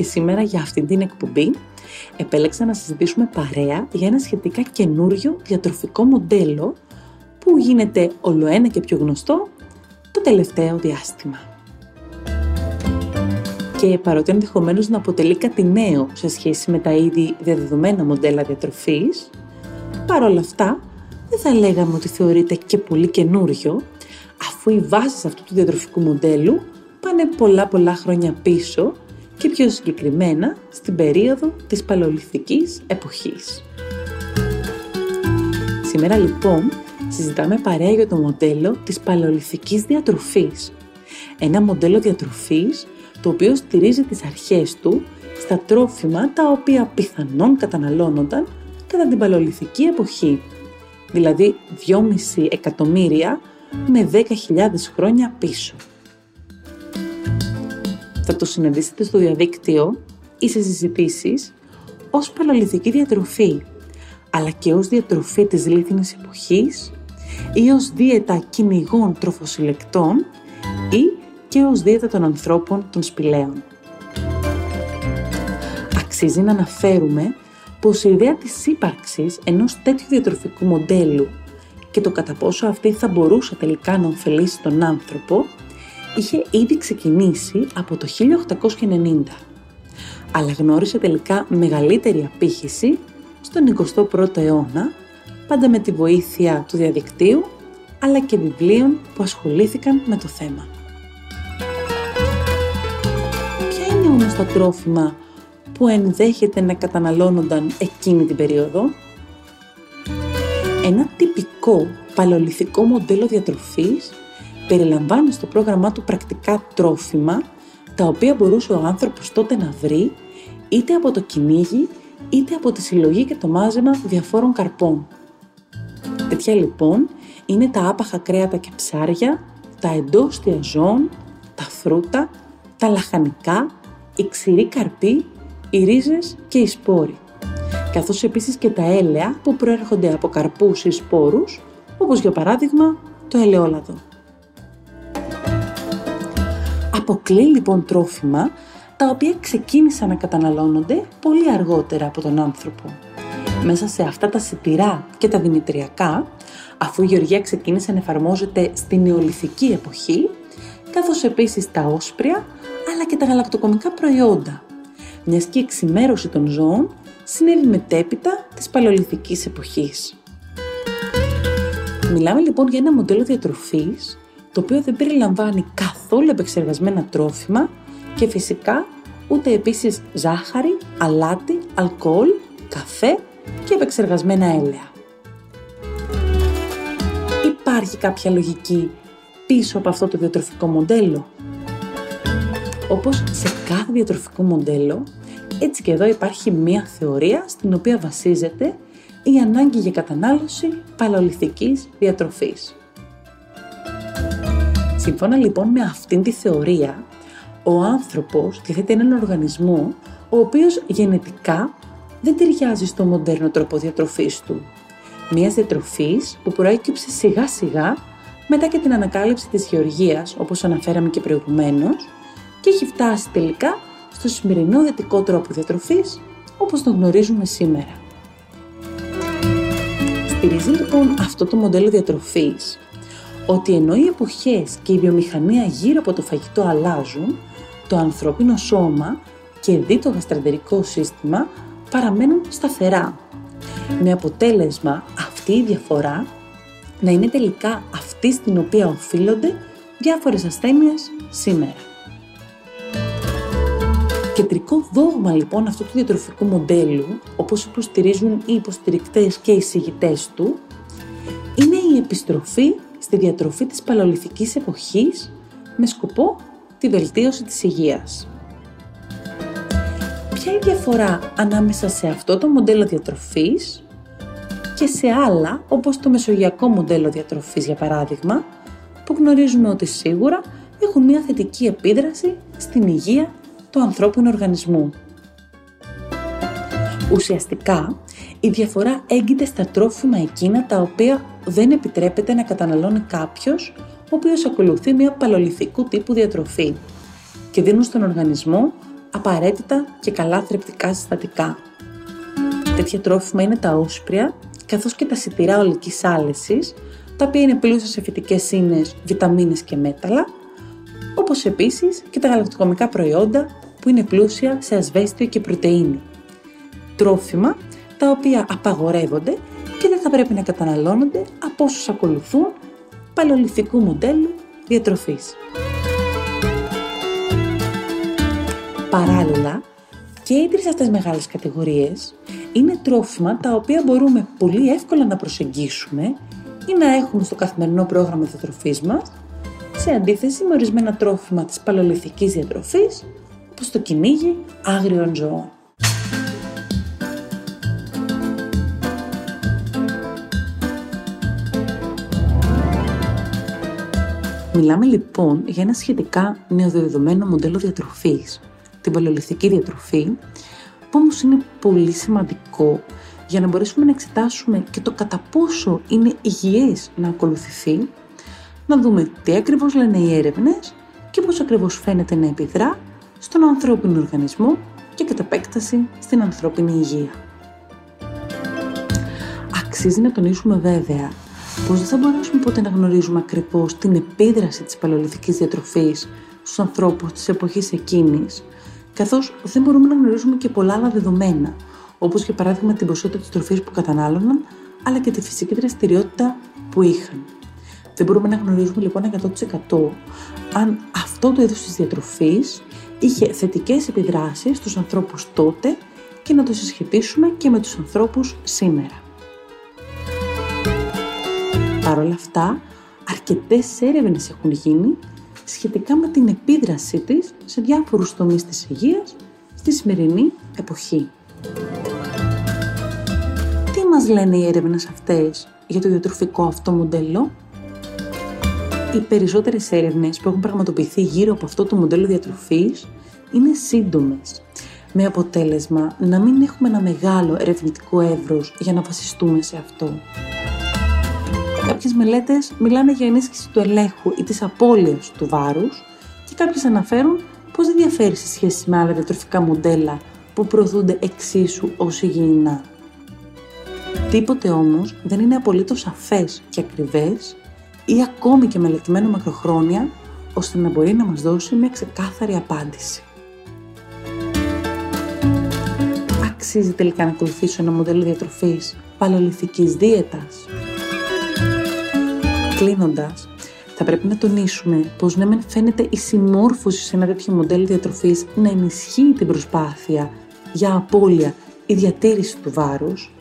και σήμερα για αυτή την εκπομπή επέλεξα να συζητήσουμε παρέα για ένα σχετικά καινούριο διατροφικό μοντέλο που γίνεται ολοένα και πιο γνωστό το τελευταίο διάστημα. Και παρότι ενδεχομένως να αποτελεί κάτι νέο σε σχέση με τα ήδη διαδεδομένα μοντέλα διατροφής, παρόλα αυτά δεν θα λέγαμε ότι θεωρείται και πολύ καινούριο, αφού οι βάσεις αυτού του διατροφικού μοντέλου πάνε πολλά πολλά χρόνια πίσω και πιο συγκεκριμένα στην περίοδο της παλαιολιθικής εποχής. Σήμερα λοιπόν συζητάμε παρέα για το μοντέλο της παλαιολιθικής διατροφής. Ένα μοντέλο διατροφής το οποίο στηρίζει τις αρχές του στα τρόφιμα τα οποία πιθανόν καταναλώνονταν κατά την παλαιολιθική εποχή, δηλαδή 2,5 εκατομμύρια με 10.000 χρόνια πίσω θα το συναντήσετε στο διαδίκτυο ή σε συζητήσεις ως παλαιολιθική διατροφή, αλλά και ως διατροφή της λίθινης εποχής ή ως δίαιτα κυνηγών τροφοσυλλεκτών ή και ως δίαιτα των ανθρώπων των σπηλαίων. Αξίζει να αναφέρουμε πως η ιδέα της ύπαρξης ενός τέτοιου διατροφικού μοντέλου και το κατά πόσο αυτή θα μπορούσε τελικά να ωφελήσει τον άνθρωπο είχε ήδη ξεκινήσει από το 1890, αλλά γνώρισε τελικά μεγαλύτερη απήχηση στον 21ο αιώνα, πάντα με τη βοήθεια του διαδικτύου, αλλά και βιβλίων που ασχολήθηκαν με το θέμα. Ποια είναι όμως τα τρόφιμα που ενδέχεται να καταναλώνονταν εκείνη την περίοδο; Ένα τυπικό παλαιολιθικό μοντέλο διατροφής περιλαμβάνει στο πρόγραμμά του πρακτικά τρόφιμα, τα οποία μπορούσε ο άνθρωπος τότε να βρει είτε από το κυνήγι, είτε από τη συλλογή και το μάζεμα διαφόρων καρπών. Τέτοια λοιπόν είναι τα άπαχα κρέατα και ψάρια, τα εντόστια ζώων, τα φρούτα, τα λαχανικά, οι ξηροί καρποί, οι ρίζες και οι σπόροι. Καθώς επίσης και τα έλαια που προέρχονται από καρπούς ή σπόρους, όπως για παράδειγμα το ελαιόλαδο. Αποκλεί λοιπόν τρόφιμα τα οποία ξεκίνησαν να καταναλώνονται πολύ αργότερα από τον άνθρωπο. Μέσα σε αυτά τα σιτηρά και τα δημητριακά, αφού η γεωργία ξεκίνησε να εφαρμόζεται στην νεολιθική εποχή, καθώς επίσης τα όσπρια, αλλά και τα γαλακτοκομικά προϊόντα, μιας και η εξημέρωση των ζώων συνέβη μετέπειτα της παλαιολιθικής εποχής. Μιλάμε λοιπόν για ένα μοντέλο διατροφής το οποίο δεν περιλαμβάνει καθόλου επεξεργασμένα τρόφιμα και φυσικά ούτε επίσης ζάχαρη, αλάτι, αλκοόλ, καφέ και επεξεργασμένα έλαια. Υπάρχει κάποια λογική πίσω από αυτό το διατροφικό μοντέλο; Όπως σε κάθε διατροφικό μοντέλο, έτσι και εδώ υπάρχει μία θεωρία στην οποία βασίζεται η ανάγκη για κατανάλωση παλαιολιθικής διατροφής. Σύμφωνα λοιπόν με αυτήν τη θεωρία, ο άνθρωπος διαθέτει έναν οργανισμό ο οποίος γενετικά δεν ταιριάζει στο μοντέρνο τρόπο διατροφής του. Μιας διατροφής που προέκυψε σιγά σιγά μετά και την ανακάλυψη της γεωργίας, όπως αναφέραμε και προηγουμένως, και έχει φτάσει τελικά στο σημερινό δυτικό τρόπο διατροφής, όπως το γνωρίζουμε σήμερα. Στηρίζει λοιπόν αυτό το μοντέλο διατροφής ότι ενώ οι εποχές και η βιομηχανία γύρω από το φαγητό αλλάζουν, το ανθρώπινο σώμα και δι το γαστρεντερικό σύστημα παραμένουν σταθερά. Με αποτέλεσμα αυτή η διαφορά να είναι τελικά αυτή στην οποία οφείλονται διάφορες ασθένειες σήμερα. Κεντρικό δόγμα λοιπόν αυτού του διατροφικού μοντέλου, όπως υποστηρίζουν οι υποστηρικτές και οι συγητές του, είναι η επιστροφή στη διατροφή της παλαιολιθικής εποχής με σκοπό τη βελτίωση της υγείας. ποια είναι η διαφορά ανάμεσα σε αυτό το μοντέλο διατροφής και σε άλλα, όπως το μεσογειακό μοντέλο διατροφής για παράδειγμα, που γνωρίζουμε ότι σίγουρα έχουν μια θετική επίδραση στην υγεία του ανθρώπινου οργανισμού. Ουσιαστικά, η διαφορά έγκυται στα τρόφιμα εκείνα τα οποία δεν επιτρέπεται να καταναλώνει κάποιος ο οποίος ακολουθεί μια παλολιθικού τύπου διατροφή και δίνουν στον οργανισμό απαραίτητα και καλά θρεπτικά συστατικά. Τέτοια τρόφιμα είναι τα όσπρια, καθώς και τα σιτηρά ολικής άλεσης, τα οποία είναι πλούσια σε φυτικές ίνες, βιταμίνες και μέταλλα, όπως επίσης και τα γαλακτοκομικά προϊόντα που είναι πλούσια σε ασβέστιο και πρωτεΐνη. Τρόφιμα τα οποία απαγορεύονται και δεν θα πρέπει να καταναλώνονται από όσους ακολουθούν παλαιολιθικού μοντέλου διατροφής. Παράλληλα, και οι τρεις αυτές μεγάλες κατηγορίες είναι τρόφιμα τα οποία μπορούμε πολύ εύκολα να προσεγγίσουμε ή να έχουμε στο καθημερινό πρόγραμμα διατροφής μας, σε αντίθεση με ορισμένα τρόφιμα της παλαιολιθικής διατροφής, όπως το κυνήγι άγριων ζώων. Μιλάμε λοιπόν για ένα σχετικά νεοδεδομένο μοντέλο διατροφής, την παλαιολιθική διατροφή, που όμως είναι πολύ σημαντικό για να μπορέσουμε να εξετάσουμε και το κατά πόσο είναι υγιές να ακολουθηθεί, να δούμε τι ακριβώς λένε οι έρευνες και πώς ακριβώς φαίνεται να επιδρά στον ανθρώπινο οργανισμό και κατά επέκταση στην ανθρώπινη υγεία. Αξίζει να τονίσουμε βέβαια πως δεν θα μπορέσουμε ποτέ να γνωρίζουμε ακριβώς την επίδραση της παλαιολιθικής διατροφής στους ανθρώπους της εποχής εκείνης, καθώς δεν μπορούμε να γνωρίζουμε και πολλά άλλα δεδομένα, όπως για παράδειγμα την ποσότητα της τροφής που κατανάλωναν, αλλά και τη φυσική δραστηριότητα που είχαν. Δεν μπορούμε να γνωρίζουμε λοιπόν 100% αν αυτό το είδος της διατροφής είχε θετικές επιδράσεις στους ανθρώπους τότε και να το συσχετίσουμε και με τους ανθρώπους σήμερα. Παρ' όλα αυτά, αρκετές έρευνες έχουν γίνει σχετικά με την επίδρασή της σε διάφορους τομείς της υγείας στη σημερινή εποχή. Τι μας λένε οι έρευνες αυτές για το διατροφικό αυτό μοντέλο; Οι περισσότερες έρευνες που έχουν πραγματοποιηθεί γύρω από αυτό το μοντέλο διατροφής είναι σύντομες, με αποτέλεσμα να μην έχουμε ένα μεγάλο ερευνητικό εύρος για να βασιστούμε σε αυτό. Κάποιες μελέτες μιλάνε για ενίσχυση του ελέγχου ή της απώλειας του βάρους και κάποιες αναφέρουν πως δεν διαφέρει σε σχέση με άλλα διατροφικά μοντέλα που προωθούνται εξίσου ως υγιεινά. Τίποτε όμως δεν είναι απολύτως σαφές και ακριβές ή ακόμη και μελετημένο μακροχρόνια ώστε να μπορεί να μας δώσει μια ξεκάθαρη απάντηση. Αξίζει τελικά να ακολουθήσω ένα μοντέλο διατροφής παλαιολιθικής δίαιτας; Κλείνοντας, θα πρέπει να τονίσουμε πως ναι, μεν φαίνεται η συμμόρφωση σε ένα τέτοιο μοντέλο διατροφής να ενισχύει την προσπάθεια για απώλεια ή διατήρηση του βάρους,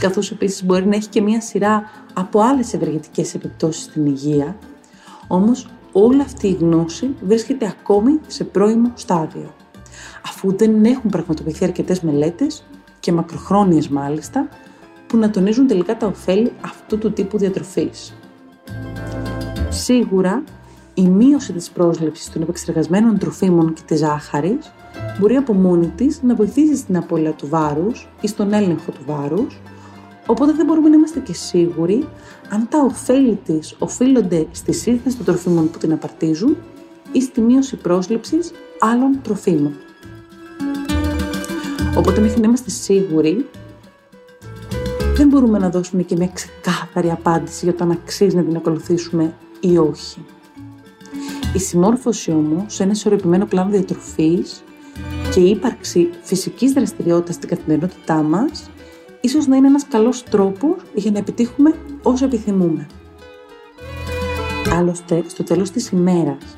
καθώς επίσης μπορεί να έχει και μία σειρά από άλλες ευεργετικές επιπτώσεις στην υγεία, όμως όλη αυτή η γνώση βρίσκεται ακόμη σε πρώιμο στάδιο, αφού δεν έχουν πραγματοποιηθεί αρκετές μελέτες και μακροχρόνιες μάλιστα, που να τονίζουν τελικά τα ωφέλη αυτού του τύπου διατροφής. Σίγουρα, η μείωση της πρόσληψης των επεξεργασμένων τροφίμων και της ζάχαρης μπορεί από μόνη της να βοηθήσει στην απώλεια του βάρους ή στον έλεγχο του βάρους, οπότε δεν μπορούμε να είμαστε και σίγουροι αν τα ωφέλη της οφείλονται στη σύνθεσης των τροφίμων που την απαρτίζουν ή στη μείωση πρόσληψης άλλων τροφίμων. Οπότε μέχρι να είμαστε σίγουροι, δεν μπορούμε να δώσουμε και μια ξεκάθαρη απάντηση για το αν αξίζει να την ακολουθήσουμε ή όχι. Η συμμόρφωση όμως σε ένα ισορροπημένο πλάνο διατροφής και η ύπαρξη φυσικής δραστηριότητας στην καθημερινότητά μας ίσως να είναι ένας καλός τρόπος για να επιτύχουμε όσο επιθυμούμε. Άλλωστε, στο τέλος της ημέρας,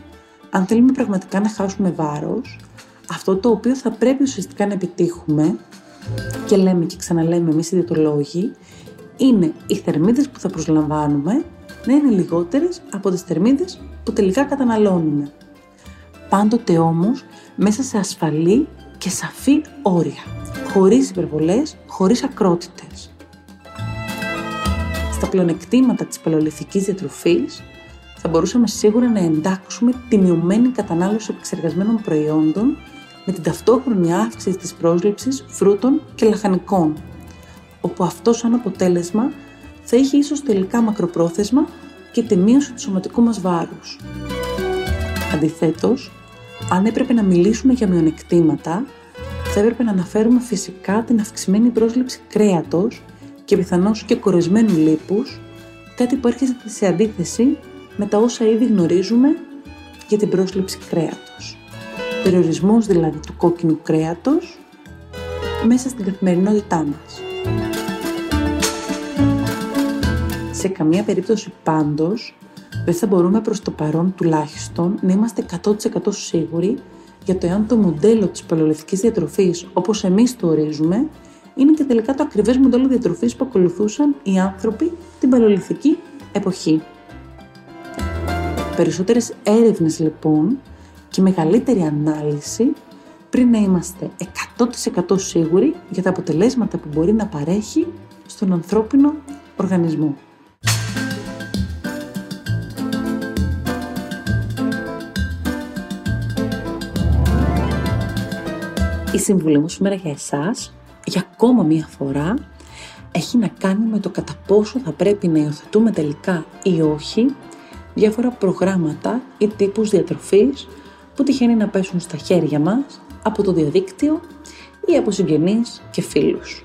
αν θέλουμε πραγματικά να χάσουμε βάρος, αυτό το οποίο θα πρέπει ουσιαστικά να επιτύχουμε και λέμε και ξαναλέμε εμείς οι διαιτολόγοι, είναι οι θερμίδες που θα προσλαμβάνουμε να είναι λιγότερες από τις θερμίδες που τελικά καταναλώνουμε. Πάντοτε όμως μέσα σε ασφαλή και σαφή όρια, χωρίς υπερβολές, χωρίς ακρότητες. Στα πλεονεκτήματα της παλαιολιθικής διατροφής θα μπορούσαμε σίγουρα να εντάξουμε τη μειωμένη κατανάλωση επεξεργασμένων προϊόντων με την ταυτόχρονη αύξηση της πρόσληψης φρούτων και λαχανικών, όπου αυτό σαν αποτέλεσμα θα είχε ίσως τελικά μακροπρόθεσμα και τη μείωση του σωματικού μας βάρους. Αντιθέτως, αν έπρεπε να μιλήσουμε για μειονεκτήματα, θα έπρεπε να αναφέρουμε φυσικά την αυξημένη πρόσληψη κρέατος και πιθανώς και κορεσμένου λίπους, κάτι που έρχεται σε αντίθεση με τα όσα ήδη γνωρίζουμε για την πρόσληψη κρέατος. Περιορισμός δηλαδή του κόκκινου κρέατος μέσα στην καθημερινότητά μας. Σε καμία περίπτωση πάντως δεν θα μπορούμε προς το παρόν τουλάχιστον να είμαστε 100% σίγουροι για το εάν το μοντέλο της παλαιολιθικής διατροφής όπως εμείς το ορίζουμε είναι και τελικά το ακριβές μοντέλο διατροφής που ακολουθούσαν οι άνθρωποι την παλαιολιθική εποχή. Περισσότερες έρευνες λοιπόν και μεγαλύτερη ανάλυση πριν να είμαστε 100% σίγουροι για τα αποτελέσματα που μπορεί να παρέχει στον ανθρώπινο οργανισμό. Η συμβουλή μου σήμερα για εσάς, για ακόμα μία φορά, έχει να κάνει με το κατά πόσο θα πρέπει να υιοθετούμε τελικά ή όχι διάφορα προγράμματα ή τύπους διατροφής που τυχαίνει να πέσουν στα χέρια μας από το διαδίκτυο ή από συγγενείς και φίλους.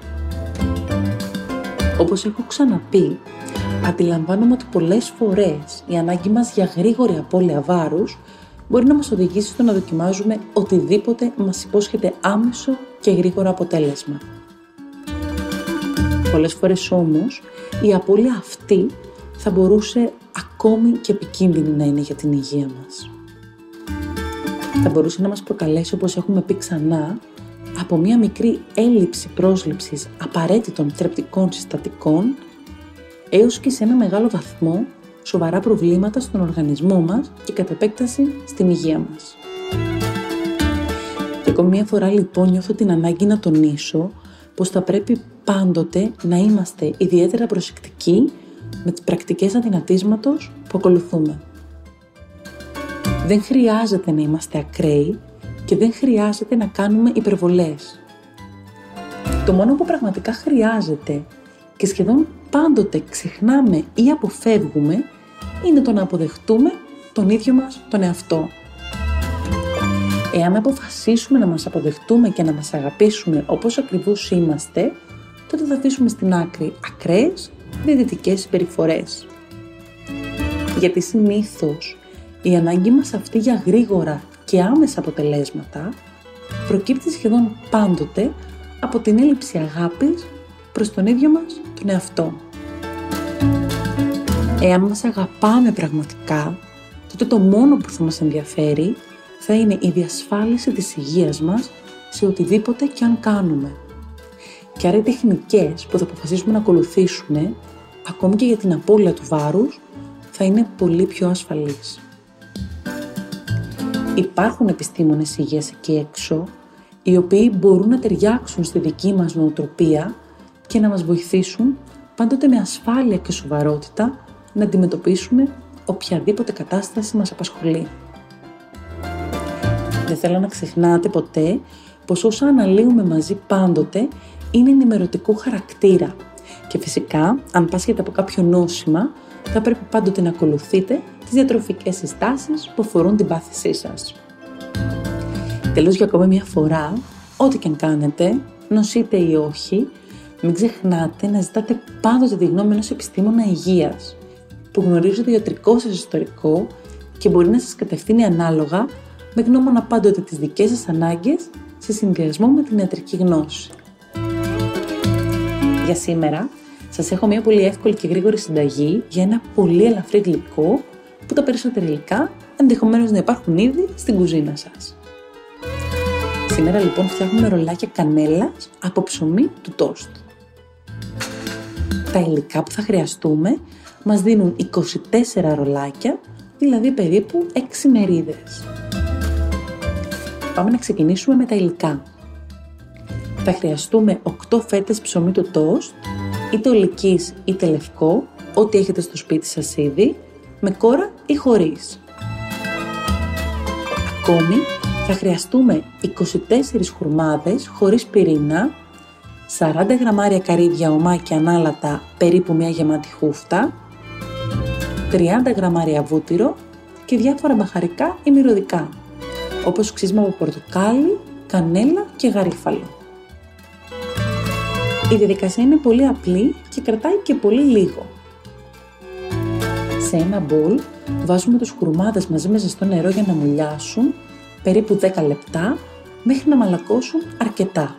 Όπως έχω ξαναπεί, αντιλαμβάνομαι ότι πολλές φορές η ανάγκη μας για γρήγορη απώλεια βάρους μπορεί να μας οδηγήσει στο να δοκιμάζουμε οτιδήποτε μας υπόσχεται άμεσο και γρήγορο αποτέλεσμα. Πολλές φορές όμως η απώλεια αυτή θα μπορούσε ακόμη και επικίνδυνη να είναι για την υγεία μας. Θα μπορούσε να μας προκαλέσει, όπως έχουμε πει ξανά, από μια μικρή έλλειψη πρόσληψης απαραίτητων θρεπτικών συστατικών έως και σε ένα μεγάλο βαθμό σοβαρά προβλήματα στον οργανισμό μας και κατ' επέκταση στην υγεία μας. Και ακόμη μια φορά λοιπόν νιώθω την ανάγκη να τονίσω πως θα πρέπει πάντοτε να είμαστε ιδιαίτερα προσεκτικοί με τις πρακτικές αδυνατίσματος που ακολουθούμε. Δεν χρειάζεται να είμαστε ακραίοι και δεν χρειάζεται να κάνουμε υπερβολές. Το μόνο που πραγματικά χρειάζεται και σχεδόν πάντοτε ξεχνάμε ή αποφεύγουμε είναι το να αποδεχτούμε τον ίδιο μας τον εαυτό. Εάν αποφασίσουμε να μας αποδεχτούμε και να μας αγαπήσουμε όπως ακριβώς είμαστε, τότε θα αφήσουμε στην άκρη ακραίες διαιτητικές συμπεριφορές. Γιατί συνήθως η ανάγκη μας αυτή για γρήγορα και άμεσα αποτελέσματα προκύπτει σχεδόν πάντοτε από την έλλειψη αγάπης προς τον ίδιο μας τον εαυτό. Εάν μας αγαπάμε πραγματικά, τότε το μόνο που θα μας ενδιαφέρει θα είναι η διασφάλιση της υγείας μας σε οτιδήποτε και αν κάνουμε. Και άρα οι τεχνικές που θα αποφασίσουμε να ακολουθήσουμε, ακόμη και για την απώλεια του βάρους, θα είναι πολύ πιο ασφαλείς. Υπάρχουν επιστήμονες υγείας εκεί έξω, οι οποίοι μπορούν να ταιριάξουν στη δική μας νοοτροπία και να μας βοηθήσουν πάντοτε με ασφάλεια και σοβαρότητα να αντιμετωπίσουμε οποιαδήποτε κατάσταση μας απασχολεί. Δεν θέλω να ξεχνάτε ποτέ πως όσα αναλύουμε μαζί πάντοτε είναι ενημερωτικού χαρακτήρα και φυσικά αν πάσχετε από κάποιο νόσημα θα πρέπει πάντοτε να ακολουθείτε τις διατροφικές συστάσεις που αφορούν την πάθησή σας. Τέλος για ακόμα μια φορά, ό,τι και αν κάνετε, νοσείτε ή όχι, μην ξεχνάτε να ζητάτε πάντοτε τη γνώμη ενός επιστήμονα υγείας που γνωρίζει το ιατρικό σας ιστορικό και μπορεί να σας κατευθύνει ανάλογα με γνώμονα πάντοτε τις δικές σας ανάγκες σε συνδυασμό με την ιατρική γνώση. Για σήμερα, σας έχω μια πολύ εύκολη και γρήγορη συνταγή για ένα πολύ ελαφρύ γλυκό που τα περισσότερα υλικά ενδεχομένως να υπάρχουν ήδη στην κουζίνα σας. Σήμερα λοιπόν φτιάχνουμε ρολάκια κανέλας από ψωμί του τόστ. Τα υλικά που θα χρειαστούμε μας δίνουν 24 ρολάκια, δηλαδή περίπου 6 μερίδες. Πάμε να ξεκινήσουμε με τα υλικά. θα χρειαστούμε 8 φέτες ψωμί του τόστ, είτε ολικής είτε λευκό, ό,τι έχετε στο σπίτι σας ήδη, με κόρα ή χωρίς. Ακόμη θα χρειαστούμε 24 χουρμάδες χωρίς πυρήνα, 40 γραμμάρια καρύδια ομά και ανάλατα περίπου μια γεμάτη χούφτα, 30 γραμμάρια βούτυρο και διάφορα μπαχαρικά ή μυρωδικά, όπως ξύσμα από πορτοκάλι, κανέλα και γαρίφαλο. Η διαδικασία είναι πολύ απλή και κρατάει και πολύ λίγο. Σε ένα μπολ βάζουμε τους χουρμάδες μαζί με ζεστό νερό για να μουλιάσουν περίπου 10 λεπτά μέχρι να μαλακώσουν αρκετά.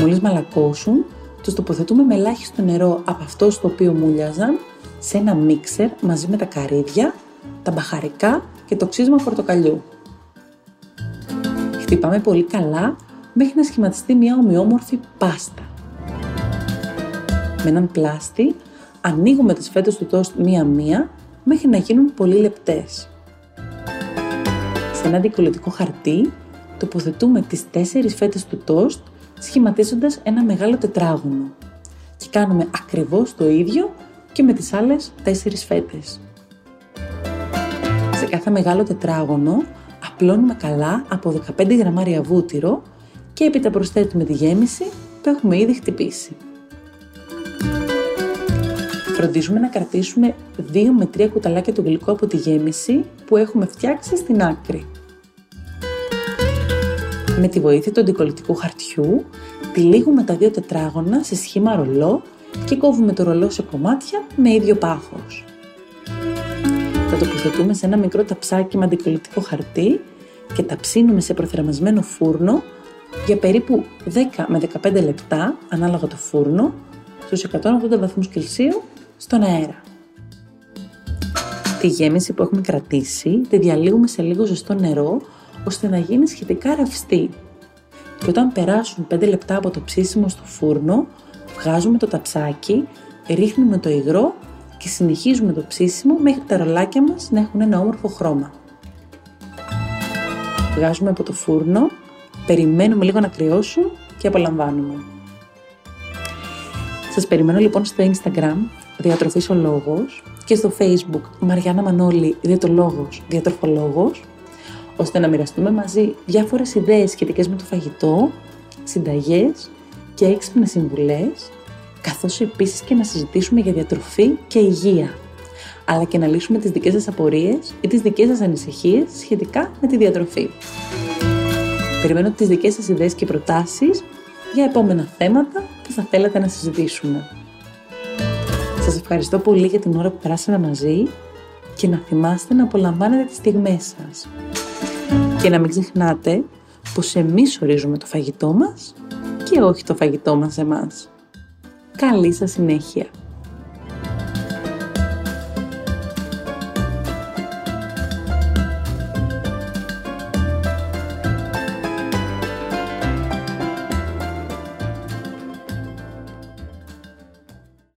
Μόλις μαλακώσουν, τους τοποθετούμε με ελάχιστο νερό από αυτό στο οποίο μούλιαζαν σε ένα μίξερ μαζί με τα καρύδια, τα μπαχαρικά και το ξύσμα πορτοκαλιού. Χτυπάμε πολύ καλά μέχρι να σχηματιστεί μια ομοιόμορφη πάστα. Με έναν πλάστη ανοίγουμε τις φέτες του τόστ μία-μία μέχρι να γίνουν πολύ λεπτές. Σε ένα αντικολλητικό χαρτί τοποθετούμε τις τέσσερις φέτες του τόστ σχηματίζοντας ένα μεγάλο τετράγωνο και κάνουμε ακριβώς το ίδιο και με τις άλλες τέσσερις φέτες. Σε κάθε μεγάλο τετράγωνο απλώνουμε καλά από 15 γραμμάρια βούτυρο και έπειτα προσθέτουμε τη γέμιση που έχουμε ήδη χτυπήσει. Φροντίζουμε να κρατήσουμε 2 με 3 κουταλάκια του γλυκού από τη γέμιση που έχουμε φτιάξει στην άκρη. Με τη βοήθεια του αντικολλητικού χαρτιού, τυλίγουμε τα δύο τετράγωνα σε σχήμα ρολό και κόβουμε το ρολό σε κομμάτια με ίδιο πάχος. Τα τοποθετούμε σε ένα μικρό ταψάκι με αντικολλητικό χαρτί και τα ψήνουμε σε προθερμασμένο φούρνο για περίπου 10 με 15 λεπτά, ανάλογα το φούρνο, στους 180 βαθμούς Κελσίου, στον αέρα. Τη γέμιση που έχουμε κρατήσει τη διαλύουμε σε λίγο ζεστό νερό, ώστε να γίνει σχετικά ρευστή. Και όταν περάσουν 5 λεπτά από το ψήσιμο στο φούρνο, βγάζουμε το ταψάκι, ρίχνουμε το υγρό και συνεχίζουμε το ψήσιμο μέχρι τα ρολάκια μας να έχουν ένα όμορφο χρώμα. Βγάζουμε από το φούρνο Περιμένουμε λίγο να κρυώσουν και απολαμβάνουμε. Σας περιμένω λοιπόν στο Instagram, Διατροφής ο Λόγος, και στο Facebook, Μαριάννα Μανώλη, Διαιτολόγος, Διατροφολόγος, ώστε να μοιραστούμε μαζί διάφορες ιδέες σχετικές με το φαγητό, συνταγές και έξυπνες συμβουλές, καθώς επίσης και να συζητήσουμε για διατροφή και υγεία, αλλά και να λύσουμε τις δικές σας απορίες ή τις δικές σας ανησυχίες σχετικά με τη διατροφή. Περιμένω τις δικές σας ιδέες και προτάσεις για επόμενα θέματα που θα θέλατε να συζητήσουμε. Σας ευχαριστώ πολύ για την ώρα που περάσαμε μαζί και να θυμάστε να απολαμβάνετε τις στιγμές σας. Και να μην ξεχνάτε πως εμείς ορίζουμε το φαγητό μας και όχι το φαγητό μας εμάς. Καλή σας συνέχεια!